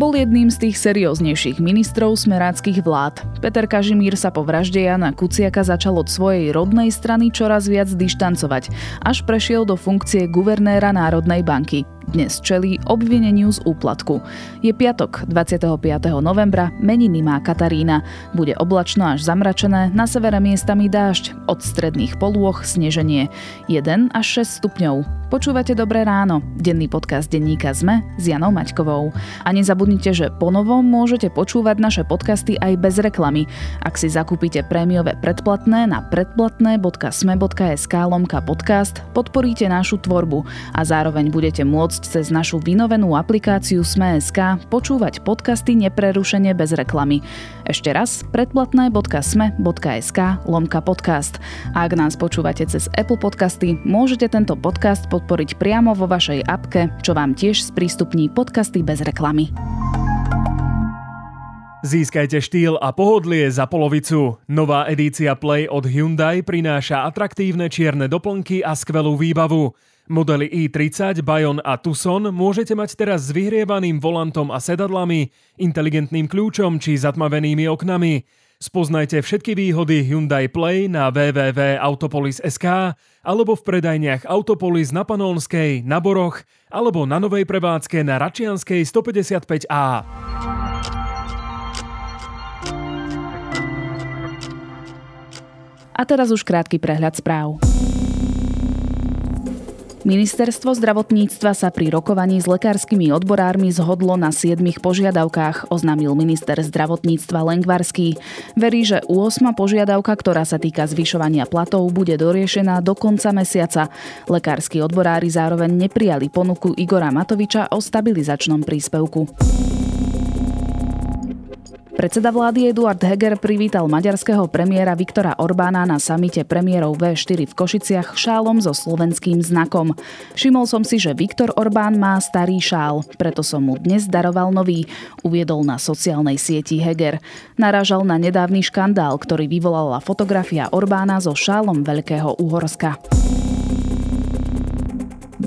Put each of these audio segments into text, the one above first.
Bol jedným z tých serióznejších ministrov smeráckých vlád. Peter Kažimír sa po vražde Jana Kuciaka začal od svojej rodnej strany čoraz viac dištancovať, až prešiel do funkcie guvernéra Národnej banky dnes čelí obvineniu z úplatku. Je piatok, 25. novembra, meniny má Katarína. Bude oblačno až zamračené, na severe miestami dážď, od stredných polôch sneženie. 1 až 6 stupňov. Počúvate Dobré ráno, denný podcast denníka ZME s Janou Maťkovou. A nezabudnite, že ponovom môžete počúvať naše podcasty aj bez reklamy. Ak si zakúpite prémiové predplatné na predplatné.sme.sk lomka podcast, podporíte našu tvorbu a zároveň budete môcť môcť cez našu vynovenú aplikáciu Sme.sk počúvať podcasty neprerušene bez reklamy. Ešte raz predplatné.sme.sk lomka podcast. Ak nás počúvate cez Apple Podcasty, môžete tento podcast podporiť priamo vo vašej apke, čo vám tiež sprístupní podcasty bez reklamy. Získajte štýl a pohodlie za polovicu. Nová edícia Play od Hyundai prináša atraktívne čierne doplnky a skvelú výbavu. Modely i30, Bayon a Tucson môžete mať teraz s vyhrievaným volantom a sedadlami, inteligentným kľúčom či zatmavenými oknami. Spoznajte všetky výhody Hyundai Play na www.autopolis.sk alebo v predajniach Autopolis na Panónskej, na Boroch alebo na novej prevádzke na Račianskej 155A. A teraz už krátky prehľad správ. Ministerstvo zdravotníctva sa pri rokovaní s lekárskymi odborármi zhodlo na siedmých požiadavkách, oznámil minister zdravotníctva Lengvarský. Verí, že u 8 požiadavka, ktorá sa týka zvyšovania platov, bude doriešená do konca mesiaca. Lekársky odborári zároveň neprijali ponuku Igora Matoviča o stabilizačnom príspevku. Predseda vlády Eduard Heger privítal maďarského premiéra Viktora Orbána na samite premiérov V4 v Košiciach šálom so slovenským znakom. Všimol som si, že Viktor Orbán má starý šál, preto som mu dnes daroval nový, uviedol na sociálnej sieti Heger. Narážal na nedávny škandál, ktorý vyvolala fotografia Orbána so šálom Veľkého Uhorska.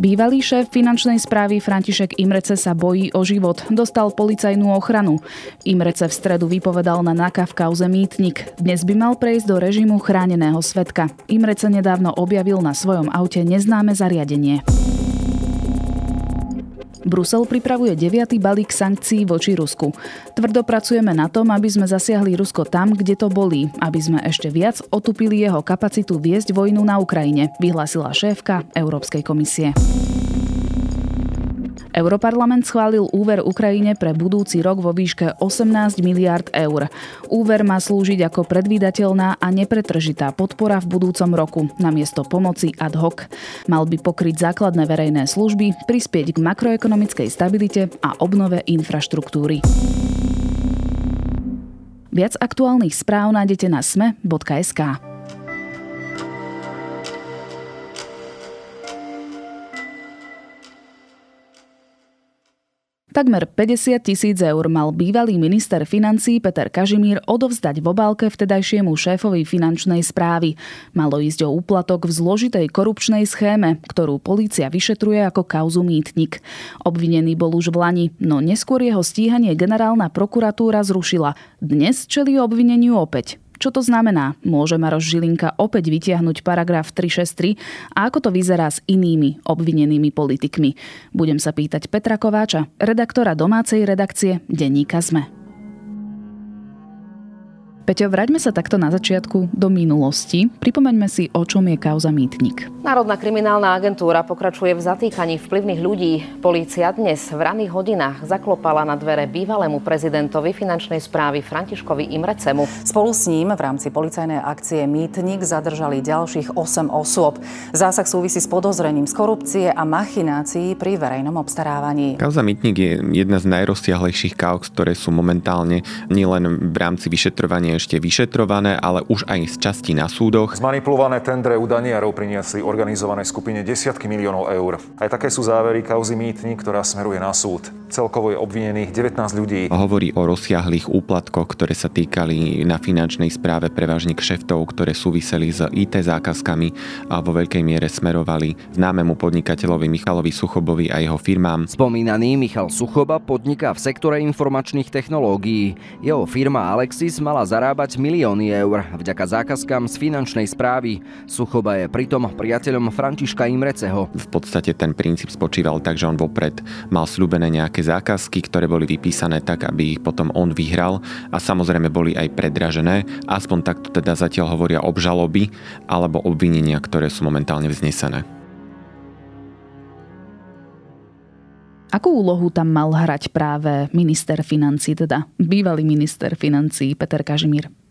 Bývalý šéf finančnej správy František Imrece sa bojí o život. Dostal policajnú ochranu. Imrece v stredu vypovedal na NAKA v kauze Mýtnik. Dnes by mal prejsť do režimu chráneného svetka. Imrece nedávno objavil na svojom aute neznáme zariadenie. Brusel pripravuje 9. balík sankcií voči Rusku. Tvrdo pracujeme na tom, aby sme zasiahli Rusko tam, kde to bolí, aby sme ešte viac otupili jeho kapacitu viesť vojnu na Ukrajine, vyhlásila šéfka Európskej komisie. Europarlament schválil úver Ukrajine pre budúci rok vo výške 18 miliard eur. Úver má slúžiť ako predvídateľná a nepretržitá podpora v budúcom roku namiesto pomoci ad hoc. Mal by pokryť základné verejné služby, prispieť k makroekonomickej stabilite a obnove infraštruktúry. Viac aktuálnych správ nájdete na sme.sk. Takmer 50 tisíc eur mal bývalý minister financí Peter Kažimír odovzdať v obálke vtedajšiemu šéfovi finančnej správy. Malo ísť o úplatok v zložitej korupčnej schéme, ktorú polícia vyšetruje ako kauzu mýtnik. Obvinený bol už v Lani, no neskôr jeho stíhanie generálna prokuratúra zrušila. Dnes čelí obvineniu opäť. Čo to znamená? Môže Maroš Žilinka opäť vytiahnuť paragraf 363 a ako to vyzerá s inými obvinenými politikmi? Budem sa pýtať Petra Kováča, redaktora domácej redakcie Denníka ZME. Peťo, vráťme sa takto na začiatku do minulosti. Pripomeňme si, o čom je kauza Mýtnik. Národná kriminálna agentúra pokračuje v zatýkaní vplyvných ľudí. Polícia dnes v raných hodinách zaklopala na dvere bývalému prezidentovi finančnej správy Františkovi Imrecemu. Spolu s ním v rámci policajnej akcie Mýtnik zadržali ďalších 8 osôb. Zásah súvisí s podozrením z korupcie a machinácií pri verejnom obstarávaní. Kauza Mýtnik je jedna z najrozsiahlejších kauz, ktoré sú momentálne nielen v rámci vyšetrovania ešte vyšetrované, ale už aj z časti na súdoch. Zmanipulované tendre u Daniarov priniesli organizovanej skupine desiatky miliónov eur. Aj také sú závery kauzy Mýtnik, ktorá smeruje na súd. Celkovo je obvinených 19 ľudí. Hovorí o rozsiahlých úplatkoch, ktoré sa týkali na finančnej správe prevažne kšeftov, ktoré súviseli s IT zákazkami a vo veľkej miere smerovali známemu podnikateľovi Michalovi Suchobovi a jeho firmám. Spomínaný Michal Suchoba podniká v sektore informačných technológií. Jeho firma Alexis mala zarábať milióny eur vďaka zákazkám z finančnej správy. Suchoba je pritom priateľom Františka Imreceho. V podstate ten princíp spočíval tak, že on vopred mal slúbené nejaké zákazky, ktoré boli vypísané tak, aby ich potom on vyhral a samozrejme boli aj predražené. Aspoň takto teda zatiaľ hovoria obžaloby alebo obvinenia, ktoré sú momentálne vznesené. Akú úlohu tam mal hrať práve minister financí, teda bývalý minister financí Peter Kažimír?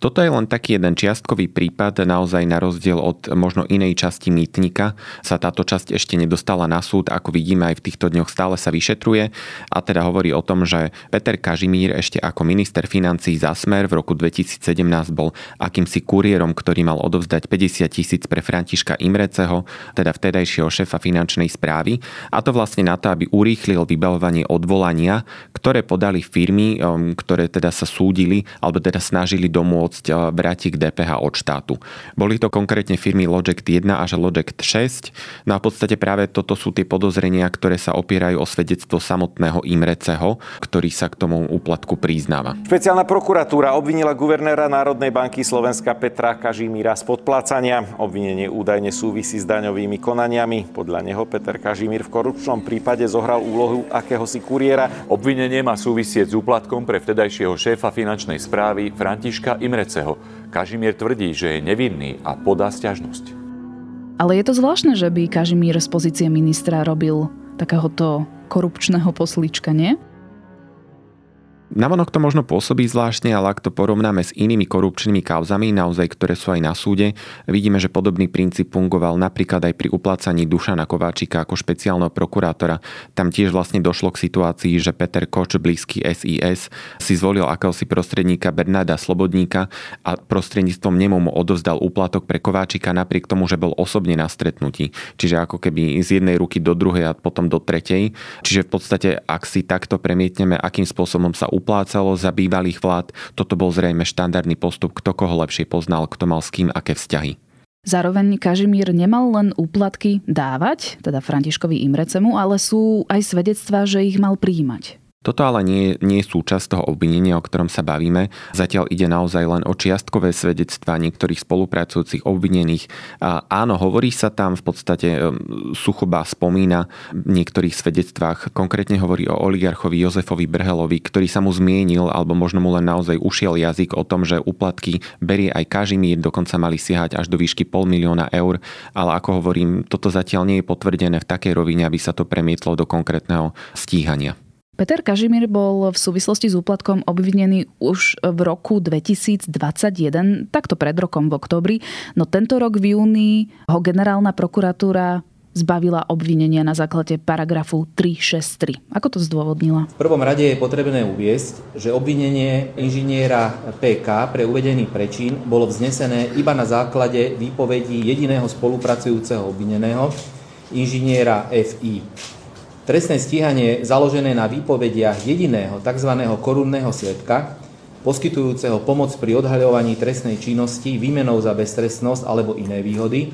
Toto je len taký jeden čiastkový prípad, naozaj na rozdiel od možno inej časti mýtnika sa táto časť ešte nedostala na súd, ako vidíme aj v týchto dňoch stále sa vyšetruje. A teda hovorí o tom, že Peter Kažimír ešte ako minister financí za smer v roku 2017 bol akýmsi kuriérom, ktorý mal odovzdať 50 tisíc pre Františka Imreceho, teda vtedajšieho šéfa finančnej správy. A to vlastne na to, aby urýchlil vybavovanie odvolania, ktoré podali firmy, um, ktoré teda sa súdili alebo teda snažili domôcť pomôcť eh, k DPH od štátu. Boli to konkrétne firmy Logect 1 až Logect 6. No a v podstate práve toto sú tie podozrenia, ktoré sa opierajú o svedectvo samotného Imreceho, ktorý sa k tomu úplatku priznáva. Špeciálna prokuratúra obvinila guvernéra Národnej banky Slovenska Petra Kažimíra z podplácania. Obvinenie údajne súvisí s daňovými konaniami. Podľa neho Peter Kažimír v korupčnom prípade zohral úlohu akéhosi kuriéra. Obvinenie má súvisieť s úplatkom pre vtedajšieho šéfa finančnej správy Františka Imreceho Imreceho. Kažimier tvrdí, že je nevinný a podá stiažnosť. Ale je to zvláštne, že by Kažimír z pozície ministra robil takéhoto korupčného poslíčka, nie? Navonok to možno pôsobí zvláštne, ale ak to porovnáme s inými korupčnými kauzami, naozaj, ktoré sú aj na súde, vidíme, že podobný princíp fungoval napríklad aj pri uplácaní Dušana Kováčika ako špeciálneho prokurátora. Tam tiež vlastne došlo k situácii, že Peter Koč, blízky SIS, si zvolil akéhosi prostredníka Bernarda Slobodníka a prostredníctvom nemu mu odovzdal úplatok pre Kováčika napriek tomu, že bol osobne na stretnutí. Čiže ako keby z jednej ruky do druhej a potom do tretej. Čiže v podstate, ak si takto premietneme, akým spôsobom sa uplácalo za bývalých vlád. Toto bol zrejme štandardný postup, kto koho lepšie poznal, kto mal s kým aké vzťahy. Zároveň Kažimír nemal len úplatky dávať, teda Františkovi Imrecemu, ale sú aj svedectvá, že ich mal príjmať. Toto ale nie, nie je súčasť toho obvinenia, o ktorom sa bavíme. Zatiaľ ide naozaj len o čiastkové svedectvá niektorých spolupracujúcich obvinených. A áno, hovorí sa tam v podstate, Suchoba spomína v niektorých svedectvách, konkrétne hovorí o oligarchovi Jozefovi Brhelovi, ktorý sa mu zmienil, alebo možno mu len naozaj ušiel jazyk o tom, že úplatky berie aj Kažimír, dokonca mali siahať až do výšky pol milióna eur, ale ako hovorím, toto zatiaľ nie je potvrdené v takej rovine, aby sa to premietlo do konkrétneho stíhania. Peter Kažimír bol v súvislosti s úplatkom obvinený už v roku 2021, takto pred rokom v oktobri, no tento rok v júni ho generálna prokuratúra zbavila obvinenia na základe paragrafu 363. Ako to zdôvodnila? V prvom rade je potrebné uviesť, že obvinenie inžiniera PK pre uvedený prečín bolo vznesené iba na základe výpovedí jediného spolupracujúceho obvineného, inžiniera FI. Trestné stíhanie založené na výpovediach jediného tzv. korunného svetka, poskytujúceho pomoc pri odhaľovaní trestnej činnosti výmenou za beztrestnosť alebo iné výhody,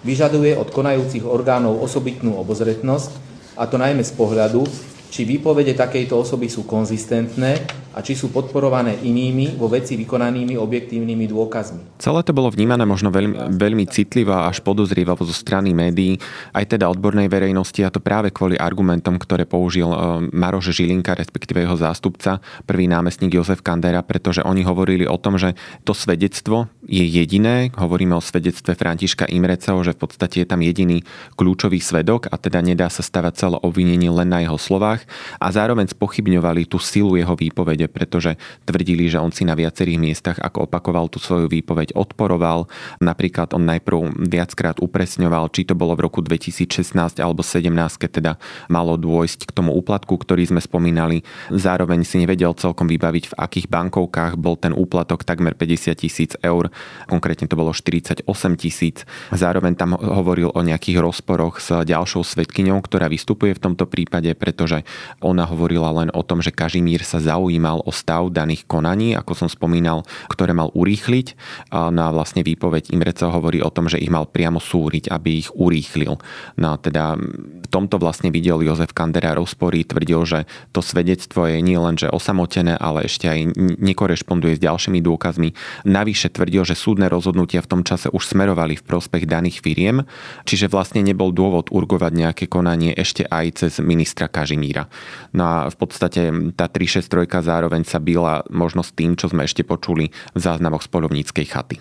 vyžaduje od konajúcich orgánov osobitnú obozretnosť, a to najmä z pohľadu, či výpovede takejto osoby sú konzistentné a či sú podporované inými vo veci vykonanými objektívnymi dôkazmi. Celé to bolo vnímané možno veľmi, veľmi citlivo až podozrievavo zo strany médií, aj teda odbornej verejnosti a to práve kvôli argumentom, ktoré použil e, Maroš Žilinka, respektíve jeho zástupca, prvý námestník Jozef Kandera, pretože oni hovorili o tom, že to svedectvo je jediné, hovoríme o svedectve Františka Imreceho, že v podstate je tam jediný kľúčový svedok a teda nedá sa stavať celé obvinenie len na jeho slovách. A zároveň spochybňovali tú silu jeho výpovede súde, pretože tvrdili, že on si na viacerých miestach, ako opakoval tú svoju výpoveď, odporoval. Napríklad on najprv viackrát upresňoval, či to bolo v roku 2016 alebo 17, keď teda malo dôjsť k tomu úplatku, ktorý sme spomínali. Zároveň si nevedel celkom vybaviť, v akých bankovkách bol ten úplatok takmer 50 tisíc eur, konkrétne to bolo 48 tisíc. Zároveň tam hovoril o nejakých rozporoch s ďalšou svetkyňou, ktorá vystupuje v tomto prípade, pretože ona hovorila len o tom, že Kažimír sa zaujímal o stav daných konaní, ako som spomínal, ktoré mal urýchliť. No a vlastne výpoveď Imreca hovorí o tom, že ich mal priamo súriť, aby ich urýchlil. No a teda v tomto vlastne videl Jozef Kandera rozpory, tvrdil, že to svedectvo je nie len že osamotené, ale ešte aj nekorešponduje s ďalšími dôkazmi. Navyše tvrdil, že súdne rozhodnutia v tom čase už smerovali v prospech daných firiem, čiže vlastne nebol dôvod urgovať nejaké konanie ešte aj cez ministra Kažimíra. No a v podstate tá 363 zároveň sa byla možno s tým, čo sme ešte počuli v záznamoch z polovníckej chaty.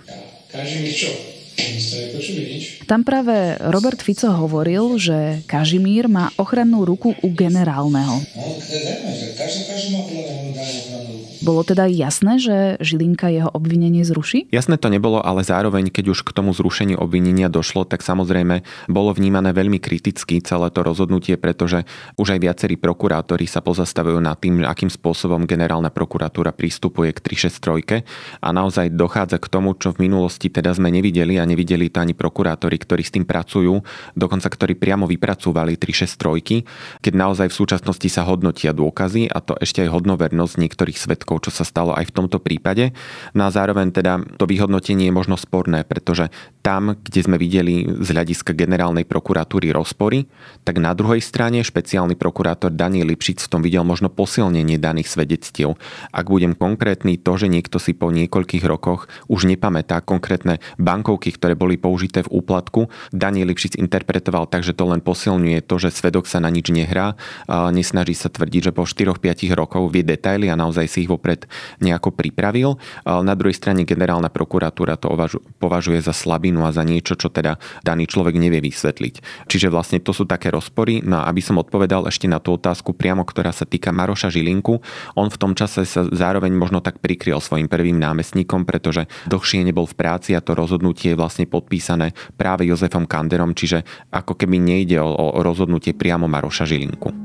Tam práve Robert Fico hovoril, že Kažimír má ochrannú ruku u generálneho. No, Bolo teda jasné, že Žilinka jeho obvinenie zruší? Jasné to nebolo, ale zároveň, keď už k tomu zrušeniu obvinenia došlo, tak samozrejme bolo vnímané veľmi kriticky celé to rozhodnutie, pretože už aj viacerí prokurátori sa pozastavujú nad tým, akým spôsobom generálna prokuratúra prístupuje k 363 a naozaj dochádza k tomu, čo v minulosti teda sme nevideli a nevideli to ani prokurátori, ktorí s tým pracujú, dokonca ktorí priamo vypracúvali 363, keď naozaj v súčasnosti sa hodnotia dôkazy a to ešte aj hodnovernosť niektorých svetkov rokov, čo sa stalo aj v tomto prípade. No a zároveň teda to vyhodnotenie je možno sporné, pretože tam, kde sme videli z hľadiska generálnej prokuratúry rozpory, tak na druhej strane špeciálny prokurátor Daniel Lipšic v tom videl možno posilnenie daných svedectiev. Ak budem konkrétny, to, že niekto si po niekoľkých rokoch už nepamätá konkrétne bankovky, ktoré boli použité v úplatku, Daniel Lipšic interpretoval tak, že to len posilňuje to, že svedok sa na nič nehrá, nesnaží sa tvrdiť, že po 4-5 rokov vie detaily a naozaj si ich vo vopred nejako pripravil. Na druhej strane generálna prokuratúra to považuje za slabinu a za niečo, čo teda daný človek nevie vysvetliť. Čiže vlastne to sú také rozpory. No a aby som odpovedal ešte na tú otázku priamo, ktorá sa týka Maroša Žilinku, on v tom čase sa zároveň možno tak prikryl svojim prvým námestníkom, pretože dlhšie nebol v práci a to rozhodnutie je vlastne podpísané práve Jozefom Kanderom, čiže ako keby nejde o, o rozhodnutie priamo Maroša Žilinku.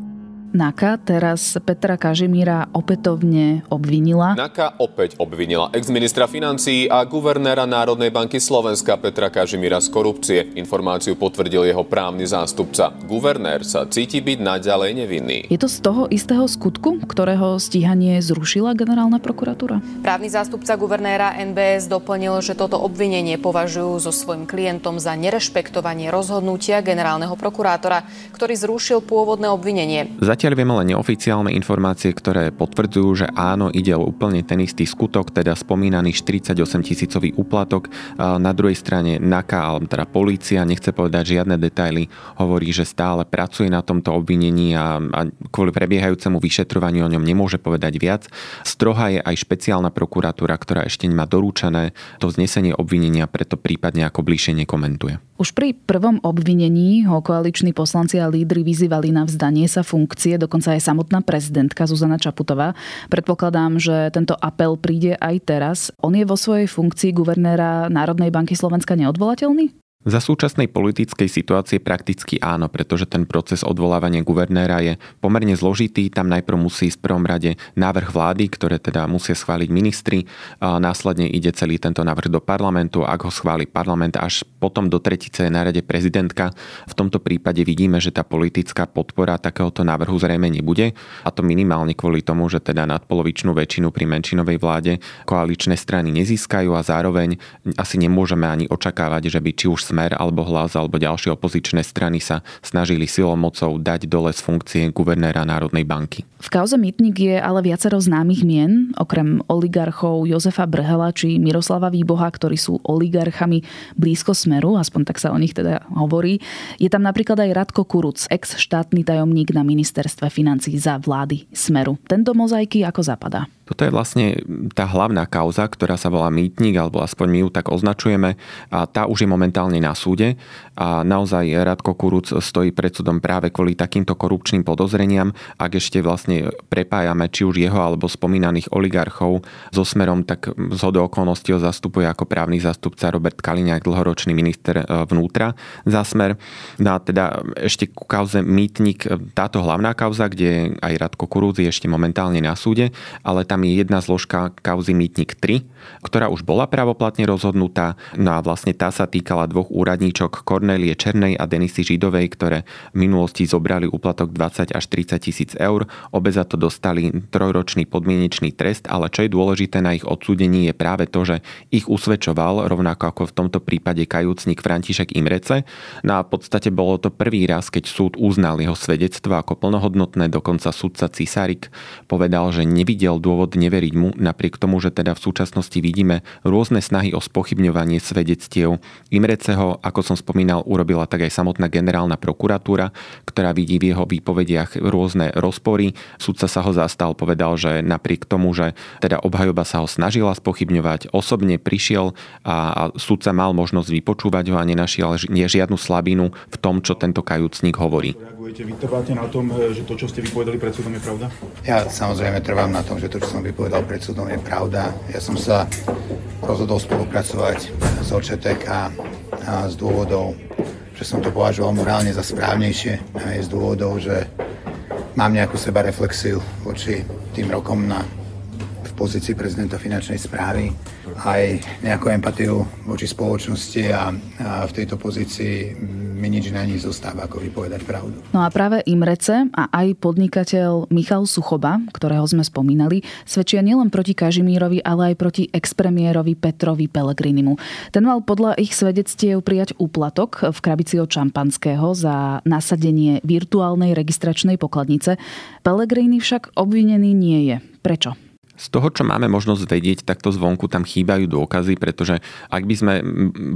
NAKA teraz Petra Kažimíra opätovne obvinila. NAKA opäť obvinila ex-ministra financií a guvernéra Národnej banky Slovenska Petra Kažimíra z korupcie. Informáciu potvrdil jeho právny zástupca. Guvernér sa cíti byť naďalej nevinný. Je to z toho istého skutku, ktorého stíhanie zrušila generálna prokuratúra? Právny zástupca guvernéra NBS doplnil, že toto obvinenie považujú so svojím klientom za nerešpektovanie rozhodnutia generálneho prokurátora, ktorý zrušil pôvodné obvinenie. Zatiaľ vieme len neoficiálne informácie, ktoré potvrdzujú, že áno, ide o úplne ten istý skutok, teda spomínaný 48 tisícový úplatok. Na druhej strane NAKA, alebo teda polícia, nechce povedať žiadne detaily, hovorí, že stále pracuje na tomto obvinení a, a kvôli prebiehajúcemu vyšetrovaniu o ňom nemôže povedať viac. Stroha je aj špeciálna prokuratúra, ktorá ešte nemá dorúčané to znesenie obvinenia, preto prípadne ako bližšie nekomentuje. Už pri prvom obvinení ho koaliční poslanci a lídry vyzývali na vzdanie sa funkcie funkcie, dokonca aj samotná prezidentka Zuzana Čaputová. Predpokladám, že tento apel príde aj teraz. On je vo svojej funkcii guvernéra Národnej banky Slovenska neodvolateľný? Za súčasnej politickej situácie prakticky áno, pretože ten proces odvolávania guvernéra je pomerne zložitý. Tam najprv musí v prvom rade návrh vlády, ktoré teda musia schváliť ministri. A následne ide celý tento návrh do parlamentu. Ak ho schváli parlament, až potom do tretice je na rade prezidentka. V tomto prípade vidíme, že tá politická podpora takéhoto návrhu zrejme nebude. A to minimálne kvôli tomu, že teda nadpolovičnú väčšinu pri menšinovej vláde koaličné strany nezískajú a zároveň asi nemôžeme ani očakávať, že by či už Smer alebo Hlas alebo ďalšie opozičné strany sa snažili silou mocou dať dole z funkcie guvernéra Národnej banky. V kauze Mýtnik je ale viacero známych mien, okrem oligarchov Jozefa Brhela či Miroslava Výboha, ktorí sú oligarchami blízko Smeru, aspoň tak sa o nich teda hovorí. Je tam napríklad aj Radko Kuruc, ex-štátny tajomník na ministerstve financí za vlády Smeru. Tento mozaiky ako zapadá? Toto je vlastne tá hlavná kauza, ktorá sa volá mýtnik, alebo aspoň my ju tak označujeme. A tá už je momentálne na súde a naozaj Radko Kuruc stojí pred súdom práve kvôli takýmto korupčným podozreniam. Ak ešte vlastne prepájame či už jeho alebo spomínaných oligarchov so smerom, tak z okolností ho zastupuje ako právny zastupca Robert Kaliňák, dlhoročný minister e, vnútra za smer. No a teda ešte ku kauze Mýtnik, e, táto hlavná kauza, kde aj Radko Kuruc je ešte momentálne na súde, ale tam je jedna zložka kauzy Mýtnik 3, ktorá už bola pravoplatne rozhodnutá. No a vlastne tá sa týkala dvoch úradníčok Kornélie Černej a Denisy Židovej, ktoré v minulosti zobrali úplatok 20 až 30 tisíc eur. Obe za to dostali trojročný podmienečný trest, ale čo je dôležité na ich odsúdení je práve to, že ich usvedčoval, rovnako ako v tomto prípade kajúcnik František Imrece. No a v podstate bolo to prvý raz, keď súd uznal jeho svedectvo ako plnohodnotné, dokonca sudca Cisarik povedal, že nevidel dôvod neveriť mu, napriek tomu, že teda v súčasnosti vidíme rôzne snahy o spochybňovanie svedectiev Imreceho, ako som spomínal, urobila tak aj samotná generálna prokuratúra, ktorá vidí v jeho výpovediach rôzne rozpory. Sudca sa ho zastal, povedal, že napriek tomu, že teda obhajoba sa ho snažila spochybňovať, osobne prišiel a, a sudca mal možnosť vypočúvať ho a nenašiel nie žiadnu slabinu v tom, čo tento kajúcnik hovorí. Reagujete, vy trváte na tom, že to, čo ste vypovedali pred súdom, je pravda? Ja samozrejme trvám na tom, že to, čo som vypovedal pred súdom, je pravda. Ja som sa rozhodol spolupracovať s OČTK z dôvodov, že som to považoval morálne za správnejšie aj z dôvodov, že mám nejakú seba reflexiu voči tým rokom na, v pozícii prezidenta finančnej správy aj nejakú empatiu voči spoločnosti a, a v tejto pozícii mi nič na nich zostáva, ako vypovedať pravdu. No a práve Imrece a aj podnikateľ Michal Suchoba, ktorého sme spomínali, svedčia nielen proti Kažimírovi, ale aj proti expremiérovi Petrovi Pelegrinimu. Ten mal podľa ich svedectiev prijať úplatok v krabici od šampanského za nasadenie virtuálnej registračnej pokladnice. Pelegrini však obvinený nie je. Prečo? Z toho, čo máme možnosť vedieť, takto zvonku tam chýbajú dôkazy, pretože ak by sme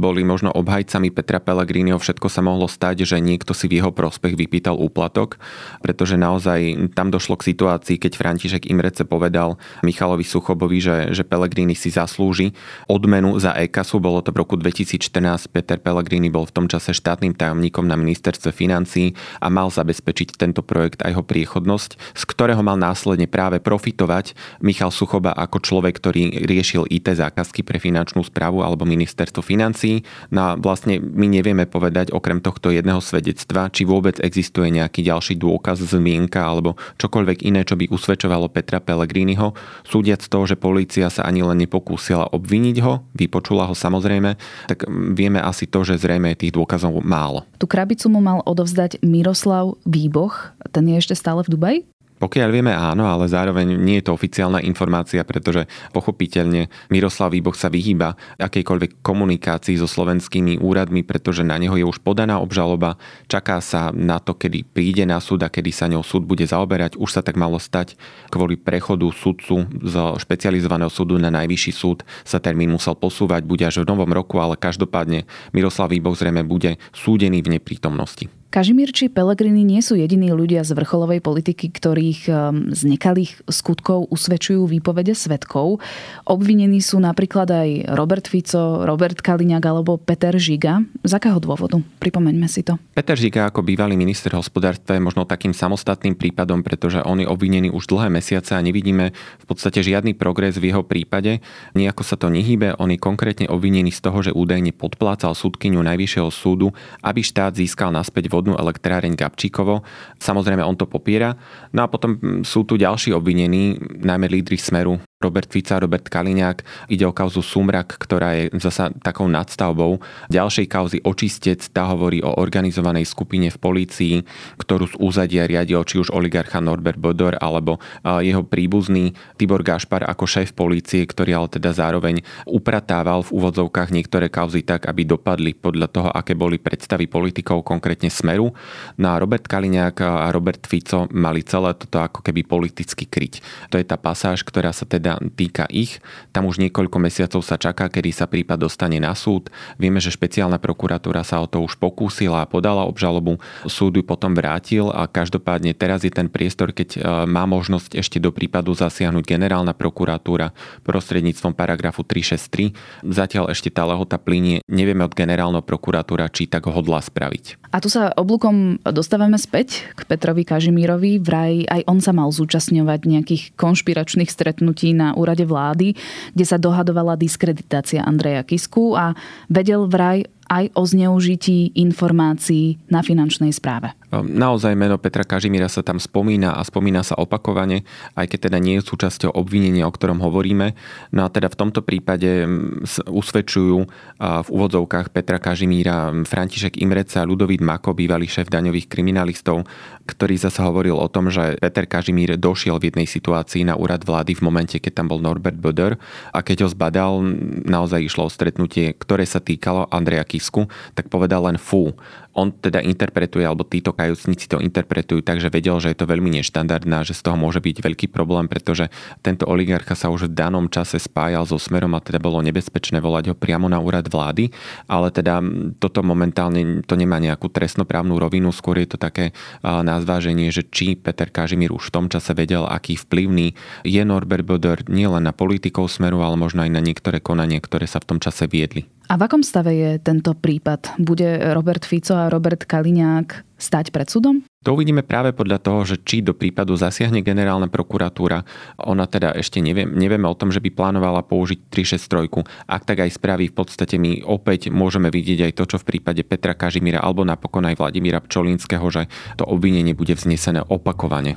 boli možno obhajcami Petra Pellegriniho, všetko sa mohlo stať, že niekto si v jeho prospech vypýtal úplatok, pretože naozaj tam došlo k situácii, keď František Imrece povedal Michalovi Suchobovi, že, že Pellegrini si zaslúži odmenu za e-kasu. Bolo to v roku 2014. Peter Pellegrini bol v tom čase štátnym tajomníkom na ministerstve financí a mal zabezpečiť tento projekt a jeho priechodnosť, z ktorého mal následne práve profitovať Michal Suchoba ako človek, ktorý riešil IT zákazky pre finančnú správu alebo ministerstvo financí. No a vlastne my nevieme povedať okrem tohto jedného svedectva, či vôbec existuje nejaký ďalší dôkaz, zmienka alebo čokoľvek iné, čo by usvedčovalo Petra Pellegriniho. Súdiac z toho, že polícia sa ani len nepokúsila obviniť ho, vypočula ho samozrejme, tak vieme asi to, že zrejme tých dôkazov málo. Tú krabicu mu mal odovzdať Miroslav Výboch, ten je ešte stále v Dubaji? Pokiaľ vieme áno, ale zároveň nie je to oficiálna informácia, pretože pochopiteľne Miroslav Výboch sa vyhýba akejkoľvek komunikácii so slovenskými úradmi, pretože na neho je už podaná obžaloba, čaká sa na to, kedy príde na súd a kedy sa ňou súd bude zaoberať. Už sa tak malo stať kvôli prechodu sudcu z špecializovaného súdu na najvyšší súd sa termín musel posúvať, bude až v novom roku, ale každopádne Miroslav Výboch zrejme bude súdený v neprítomnosti. Kažimír či Pelegrini nie sú jediní ľudia z vrcholovej politiky, ktorých um, z nekalých skutkov usvedčujú výpovede svetkov. Obvinení sú napríklad aj Robert Fico, Robert Kaliňák alebo Peter Žiga. Z akého dôvodu? Pripomeňme si to. Peter Žiga ako bývalý minister hospodárstva je možno takým samostatným prípadom, pretože on je obvinený už dlhé mesiace a nevidíme v podstate žiadny progres v jeho prípade. Nijako sa to nehýbe. On je konkrétne obvinený z toho, že údajne podplácal súdkyňu Najvyššieho súdu, aby štát získal naspäť vodu vodnú elektráreň Gabčíkovo. Samozrejme, on to popiera. No a potom sú tu ďalší obvinení, najmä lídry Smeru, Robert Fica, Robert Kaliňák. Ide o kauzu Sumrak, ktorá je zasa takou nadstavbou. Ďalšej kauzy Očistec, tá hovorí o organizovanej skupine v polícii, ktorú z úzadia riadil či už oligarcha Norbert Bodor alebo jeho príbuzný Tibor Gašpar ako šéf polície, ktorý ale teda zároveň upratával v úvodzovkách niektoré kauzy tak, aby dopadli podľa toho, aké boli predstavy politikov, konkrétne Smeru. No Robert Kaliňák a Robert Fico mali celé toto ako keby politicky kryť. To je tá pasáž, ktorá sa teda týka ich. Tam už niekoľko mesiacov sa čaká, kedy sa prípad dostane na súd. Vieme, že špeciálna prokuratúra sa o to už pokúsila a podala obžalobu. Súd ju potom vrátil a každopádne teraz je ten priestor, keď e, má možnosť ešte do prípadu zasiahnuť generálna prokuratúra prostredníctvom paragrafu 363. Zatiaľ ešte tá lehota plinie. Nevieme od generálneho prokuratúra, či tak hodla spraviť. A tu sa oblúkom dostávame späť k Petrovi Kažimírovi. Vraj aj on sa mal zúčastňovať nejakých konšpiračných stretnutí na úrade vlády, kde sa dohadovala diskreditácia Andreja Kisku a vedel vraj aj o zneužití informácií na finančnej správe. Ehm, naozaj meno Petra Kažimíra sa tam spomína a spomína sa opakovane, aj keď teda nie je súčasťou obvinenia, o ktorom hovoríme. No a teda v tomto prípade mm, usvedčujú v úvodzovkách Petra Kažimíra mm, František Imreca a Ludovít Mako, bývalý šéf daňových kriminalistov, ktorý zase hovoril o tom, že Peter Kažimír došiel v jednej situácii na úrad vlády v momente, keď tam bol Norbert Böder a keď ho zbadal, naozaj išlo o stretnutie, ktoré sa týkalo Andreja Kisku, tak povedal len fú on teda interpretuje, alebo títo kajúcnici to interpretujú tak, že vedel, že je to veľmi neštandardná, že z toho môže byť veľký problém, pretože tento oligarcha sa už v danom čase spájal so Smerom a teda bolo nebezpečné volať ho priamo na úrad vlády, ale teda toto momentálne to nemá nejakú trestnoprávnu rovinu, skôr je to také na zváženie, že či Peter Kažimír už v tom čase vedel, aký vplyvný je Norbert Boder nielen na politikov Smeru, ale možno aj na niektoré konanie, ktoré sa v tom čase viedli. A v akom stave je tento prípad? Bude Robert Fico a Robert Kaliňák stať pred súdom? To uvidíme práve podľa toho, že či do prípadu zasiahne generálna prokuratúra. Ona teda ešte nevie, nevieme o tom, že by plánovala použiť 363. Ak tak aj spraví, v podstate my opäť môžeme vidieť aj to, čo v prípade Petra Kažimíra alebo napokon aj Vladimíra Pčolínskeho, že to obvinenie bude vznesené opakovane.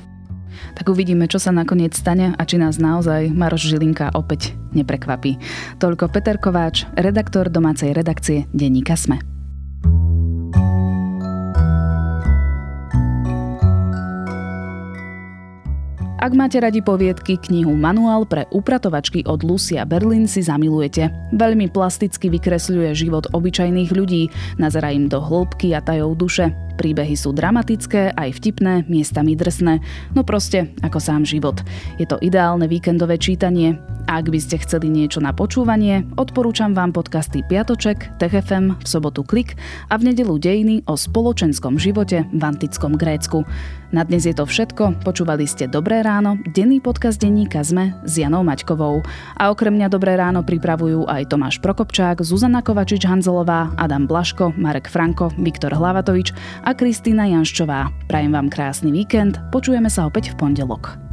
Tak uvidíme, čo sa nakoniec stane a či nás naozaj Maroš Žilinka opäť neprekvapí. Toľko Peter Kováč, redaktor domácej redakcie Denníka Sme. Ak máte radi poviedky, knihu Manuál pre upratovačky od Lucia Berlin si zamilujete. Veľmi plasticky vykresľuje život obyčajných ľudí, nazera im do hĺbky a tajov duše. Príbehy sú dramatické, aj vtipné, miestami drsné, no proste ako sám život. Je to ideálne víkendové čítanie. Ak by ste chceli niečo na počúvanie, odporúčam vám podcasty Piatoček, TFM, v sobotu Klik a v nedelu Dejiny o spoločenskom živote v antickom Grécku. Na dnes je to všetko, počúvali ste Dobré ráno, denný podcast denníka ZME s Janou Maťkovou. A okrem mňa Dobré ráno pripravujú aj Tomáš Prokopčák, Zuzana Kovačič-Hanzelová, Adam Blaško, Marek Franko, Viktor Hlavatovič Kristýna Janščová. Prajem vám krásny víkend, počujeme sa opäť v pondelok.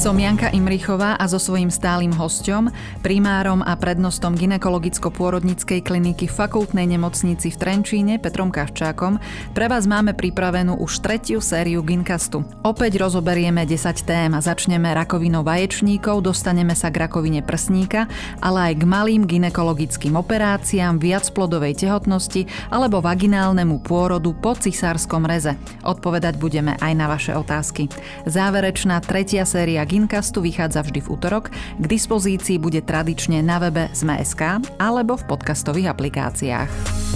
Som Janka Imrichová a so svojím stálym hostom, primárom a prednostom ginekologicko-pôrodnickej kliniky fakultnej nemocnici v Trenčíne Petrom Kavčákom pre vás máme pripravenú už tretiu sériu Ginkastu. Opäť rozoberieme 10 tém začneme rakovinou vaječníkov, dostaneme sa k rakovine prsníka, ale aj k malým ginekologickým operáciám, viacplodovej tehotnosti alebo vaginálnemu pôrodu po cisárskom reze. Odpovedať budeme aj na vaše otázky. Záverečná tretia séria Ginkastu vychádza vždy v útorok. K dispozícii bude tradične na webe Sme.sk alebo v podcastových aplikáciách.